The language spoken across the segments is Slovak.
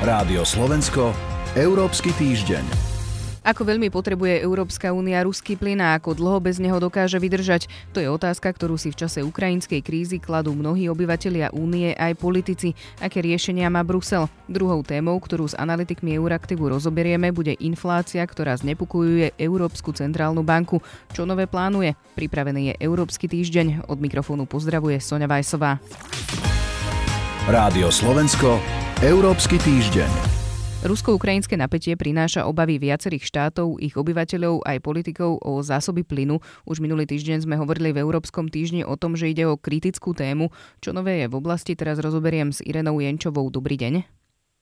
Rádio Slovensko, Európsky týždeň. Ako veľmi potrebuje Európska únia ruský plyn a ako dlho bez neho dokáže vydržať? To je otázka, ktorú si v čase ukrajinskej krízy kladú mnohí obyvatelia únie aj politici. Aké riešenia má Brusel? Druhou témou, ktorú s analytikmi Euraktivu rozoberieme, bude inflácia, ktorá znepokojuje Európsku centrálnu banku. Čo nové plánuje? Pripravený je Európsky týždeň. Od mikrofónu pozdravuje Sonja Vajsová. Rádio Slovensko, Európsky týždeň. Rusko-ukrajinské napätie prináša obavy viacerých štátov, ich obyvateľov aj politikov o zásoby plynu. Už minulý týždeň sme hovorili v Európskom týždni o tom, že ide o kritickú tému. Čo nové je v oblasti, teraz rozoberiem s Irenou Jenčovou. Dobrý deň.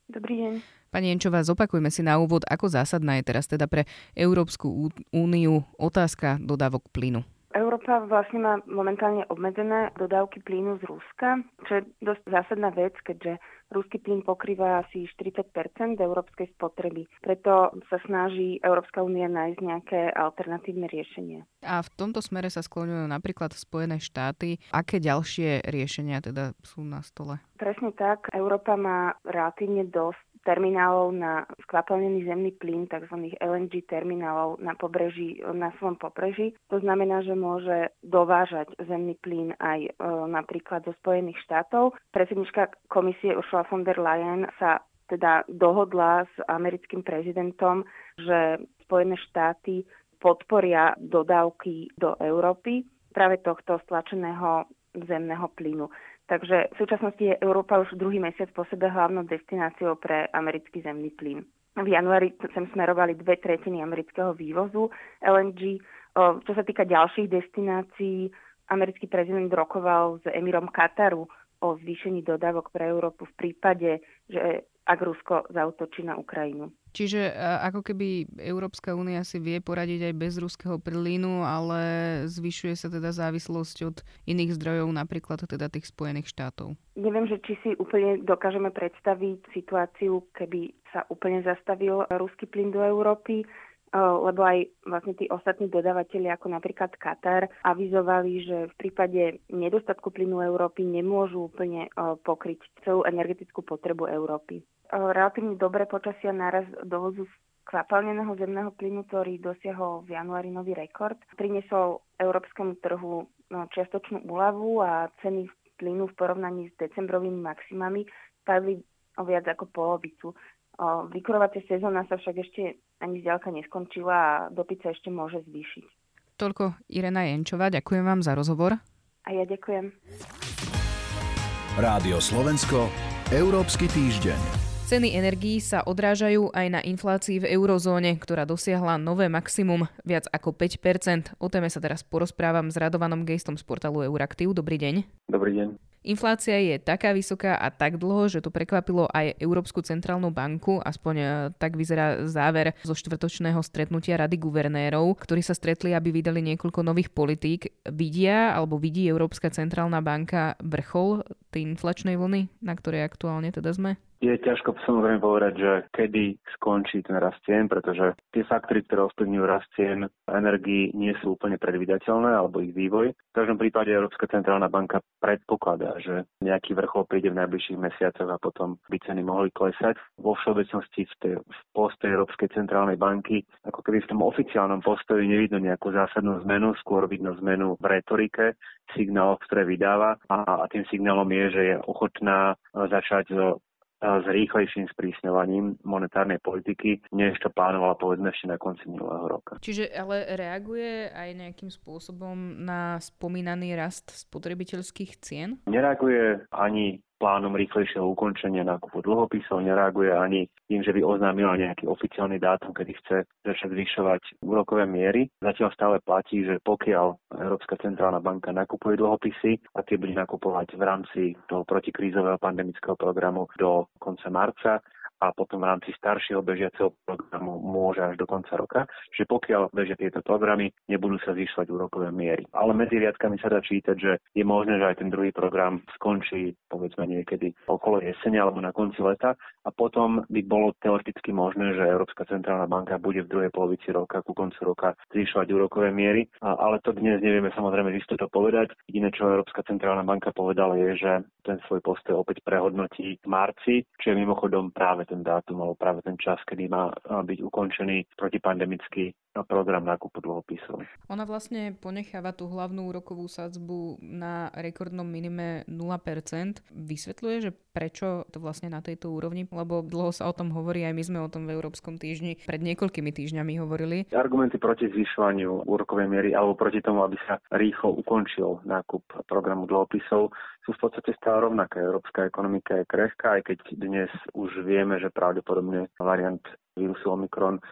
Dobrý deň. Pani Jenčová, zopakujme si na úvod, ako zásadná je teraz teda pre Európsku úniu otázka dodávok plynu. Európa vlastne má momentálne obmedzené dodávky plynu z Ruska, čo je dosť zásadná vec, keďže ruský plyn pokrýva asi 40% európskej spotreby. Preto sa snaží Európska únia nájsť nejaké alternatívne riešenie. A v tomto smere sa skloňujú napríklad Spojené štáty. Aké ďalšie riešenia teda sú na stole? Presne tak. Európa má relatívne dosť terminálov na skvapalnený zemný plyn, tzv. LNG terminálov na pobreží, na svojom pobreží. To znamená, že môže dovážať zemný plyn aj e, napríklad zo Spojených štátov. Predsednička komisie Ursula von der Leyen sa teda dohodla s americkým prezidentom, že Spojené štáty podporia dodávky do Európy práve tohto stlačeného zemného plynu. Takže v súčasnosti je Európa už druhý mesiac po sebe hlavnou destináciou pre americký zemný plyn. V januári sem smerovali dve tretiny amerického vývozu LNG. Čo sa týka ďalších destinácií, americký prezident rokoval s emírom Kataru o zvýšení dodávok pre Európu v prípade, že ak Rusko zautočí na Ukrajinu. Čiže ako keby Európska únia si vie poradiť aj bez ruského plynu, ale zvyšuje sa teda závislosť od iných zdrojov, napríklad teda tých Spojených štátov. Neviem, že či si úplne dokážeme predstaviť situáciu, keby sa úplne zastavil ruský plyn do Európy lebo aj vlastne tí ostatní dodávateľi, ako napríklad Katar, avizovali, že v prípade nedostatku plynu Európy nemôžu úplne pokryť celú energetickú potrebu Európy relatívne dobré počasia naraz dovozu kvapalneného zemného plynu, ktorý dosiahol v januári nový rekord. Priniesol európskemu trhu čiastočnú úľavu a ceny plynu v porovnaní s decembrovými maximami spadli o viac ako polovicu. Vykurovacia sezóna sa však ešte ani zďaleka neskončila a dopyt sa ešte môže zvýšiť. Toľko Irena Jenčová, ďakujem vám za rozhovor. A ja ďakujem. Rádio Slovensko, Európsky týždeň. Ceny energií sa odrážajú aj na inflácii v eurozóne, ktorá dosiahla nové maximum, viac ako 5 O téme sa teraz porozprávam s Radovanom Gejstom z portálu Euraktiv. Dobrý deň. Dobrý deň. Inflácia je taká vysoká a tak dlho, že to prekvapilo aj Európsku centrálnu banku, aspoň e, tak vyzerá záver zo štvrtočného stretnutia Rady guvernérov, ktorí sa stretli, aby vydali niekoľko nových politík. Vidia alebo vidí Európska centrálna banka vrchol tej inflačnej vlny, na ktorej aktuálne teda sme? Je ťažko samozrejme povedať, že kedy skončí ten rast cien, pretože tie faktory, ktoré ovplyvňujú rast cien energii, nie sú úplne predvydateľné, alebo ich vývoj. V každom prípade Európska centrálna banka predpokladá, že nejaký vrchol príde v najbližších mesiacoch a potom by ceny mohli klesať. Vo všeobecnosti v, tej, v poste Európskej centrálnej banky, ako keby v tom oficiálnom postoji nevidno nejakú zásadnú zmenu, skôr vidno zmenu v retorike, signáloch, ktoré vydáva a, a tým signálom je, že je ochotná začať so s rýchlejším sprísňovaním monetárnej politiky, než to plánovala povedzme ešte na konci minulého roka. Čiže ale reaguje aj nejakým spôsobom na spomínaný rast spotrebiteľských cien? Nereaguje ani plánom rýchlejšieho ukončenia nákupu dlhopisov, nereaguje ani tým, že by oznámila nejaký oficiálny dátum, kedy chce začať zvyšovať úrokové miery. Zatiaľ stále platí, že pokiaľ Európska centrálna banka nakupuje dlhopisy a tie bude nakupovať v rámci toho protikrízového pandemického programu do konca marca, a potom v rámci staršieho bežiaceho programu môže až do konca roka. Čiže pokiaľ bežia tieto programy, nebudú sa zvyšovať úrokové miery. Ale medzi riadkami sa dá čítať, že je možné, že aj ten druhý program skončí povedzme niekedy okolo jesene alebo na konci leta a potom by bolo teoreticky možné, že Európska centrálna banka bude v druhej polovici roka, ku koncu roka zvyšovať úrokové miery. A, ale to dnes nevieme samozrejme isto to povedať. Jediné, čo Európska centrálna banka povedala, je, že ten svoj postoj opäť prehodnotí v marci, čo je mimochodom práve ten dátum alebo práve ten čas, kedy má byť ukončený protipandemický program nákupu dlhopisov. Ona vlastne ponecháva tú hlavnú úrokovú sadzbu na rekordnom minime 0%. Vysvetľuje, že prečo to vlastne na tejto úrovni, lebo dlho sa o tom hovorí, aj my sme o tom v Európskom týždni pred niekoľkými týždňami hovorili. Argumenty proti zvyšovaniu úrokovej miery alebo proti tomu, aby sa rýchlo ukončil nákup programu dlhopisov, sú v podstate stále rovnaké. Európska ekonomika je krehká, aj keď dnes už vieme, že pravdepodobne variant vírusu Omikron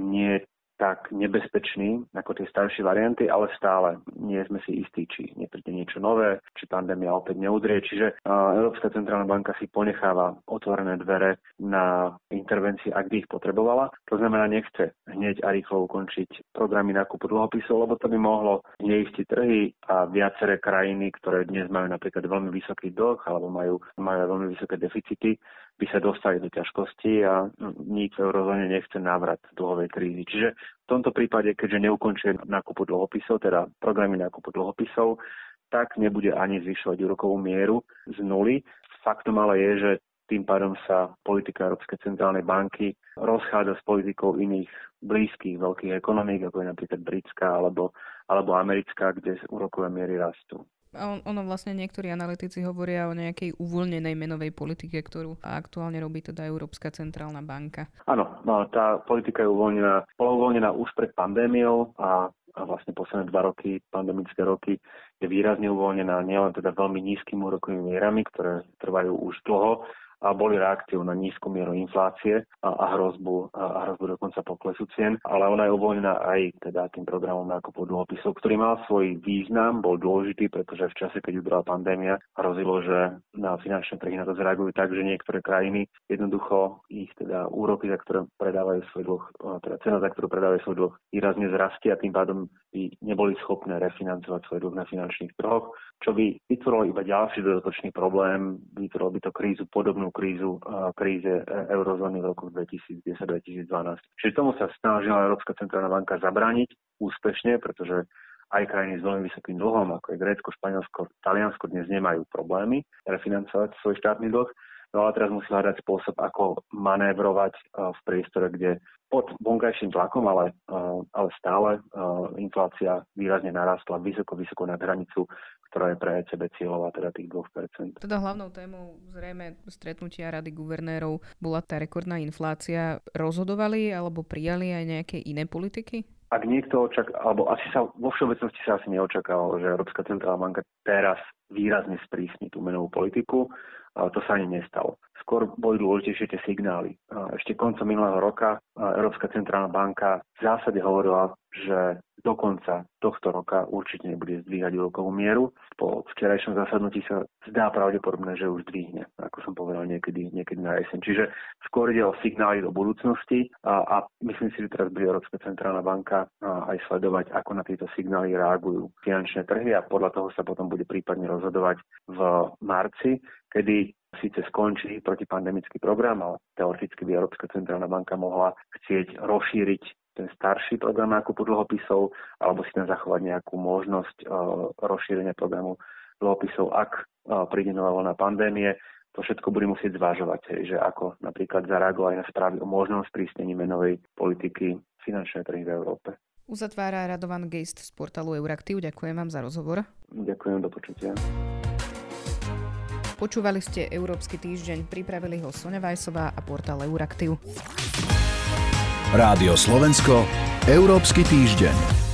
nie je tak nebezpečný ako tie staršie varianty, ale stále nie sme si istí, či nepríde niečo nové, či pandémia opäť neudrie. Čiže Európska centrálna banka si ponecháva otvorené dvere na intervencie, ak by ich potrebovala. To znamená, nechce hneď a rýchlo ukončiť programy nákupu dlhopisov, lebo to by mohlo neistiť trhy a viaceré krajiny, ktoré dnes majú napríklad veľmi vysoký dlh alebo majú, majú veľmi vysoké deficity, by sa dostali do ťažkosti a nik v eurozóne nechce návrat dlhovej krízy. Čiže v tomto prípade, keďže neukončuje nákupu dlhopisov, teda programy nákupu dlhopisov, tak nebude ani zvyšovať úrokovú mieru z nuly. Faktom ale je, že tým pádom sa politika Európskej centrálnej banky rozchádza s politikou iných blízkych veľkých ekonomík, ako je napríklad britská alebo, alebo americká, kde úrokové miery rastú. On, ono vlastne niektorí analytici hovoria o nejakej uvoľnenej menovej politike, ktorú aktuálne robí teda Európska centrálna banka. Áno, no, tá politika je uvoľnená, bola uvoľnená už pred pandémiou a a vlastne posledné dva roky, pandemické roky, je výrazne uvoľnená nielen teda veľmi nízkymi úrokovými mierami, ktoré trvajú už dlho, a boli reakciou na nízku mieru inflácie a, a hrozbu, a, hrozbu dokonca poklesu cien, ale ona je uvoľnená aj teda tým programom nákupu dlhopisov, ktorý mal svoj význam, bol dôležitý, pretože v čase, keď ubrala pandémia, hrozilo, že na finančné trhy na to zareagujú tak, že niektoré krajiny jednoducho ich teda úroky, za ktoré predávajú svoj dlh, teda cena, za ktorú predávajú svoj dlh, výrazne zrastie a tým pádom by neboli schopné refinancovať svoj dlh na finančných trhoch, čo by vytvorilo iba ďalší dodatočný problém, vytvorilo by to krízu podobnú finančnú krízu, kríze e, eurozóny v roku 2010-2012. Čiže tomu sa snažila Európska centrálna banka zabrániť úspešne, pretože aj krajiny s veľmi vysokým dlhom, ako je Grécko, Španielsko, Taliansko, dnes nemajú problémy refinancovať svoj štátny dlh. No ale teraz musí hľadať spôsob, ako manévrovať v priestore, kde pod vonkajším tlakom, ale, ale stále inflácia výrazne narastla vysoko, vysoko nad hranicu ktorá je pre ECB cieľová, teda tých 2%. Teda hlavnou témou zrejme stretnutia Rady guvernérov bola tá rekordná inflácia. Rozhodovali alebo prijali aj nejaké iné politiky? Ak niekto očak, alebo asi sa vo všeobecnosti sa asi neočakávalo, že Európska centrálna banka teraz výrazne sprísni tú menovú politiku, ale to sa ani nestalo. Skôr boli dôležitejšie tie signály. Ešte koncom minulého roka Európska centrálna banka v zásade hovorila, že do konca tohto roka určite nebude zdvíhať úrokovú mieru. Po včerajšom zasadnutí sa zdá pravdepodobné, že už zdvihne, ako som povedal, niekedy, niekedy na jeseň. Čiže skôr ide o signály do budúcnosti a, a myslím si, že teraz bude Európska centrálna banka aj sledovať, ako na tieto signály reagujú finančné trhy a podľa toho sa potom bude prípadne rozhodovať v marci, kedy síce skončí protipandemický program, ale teoreticky by Európska centrálna banka mohla chcieť rozšíriť ten starší program nákupu dlhopisov, alebo si tam zachovať nejakú možnosť uh, rozšírenia programu dlhopisov, ak uh, príde nová vlna pandémie. To všetko bude musieť zvážovať, že ako napríklad zareagovať na správy o možnom sprísnení menovej politiky finančnej trhy v Európe. Uzatvára Radovan Geist z portálu Euraktiv. Ďakujem vám za rozhovor. Ďakujem, do počutia. Počúvali ste Európsky týždeň, pripravili ho Sonja Vajsová a portál Euraktiv. Rádio Slovensko, Európsky týždeň.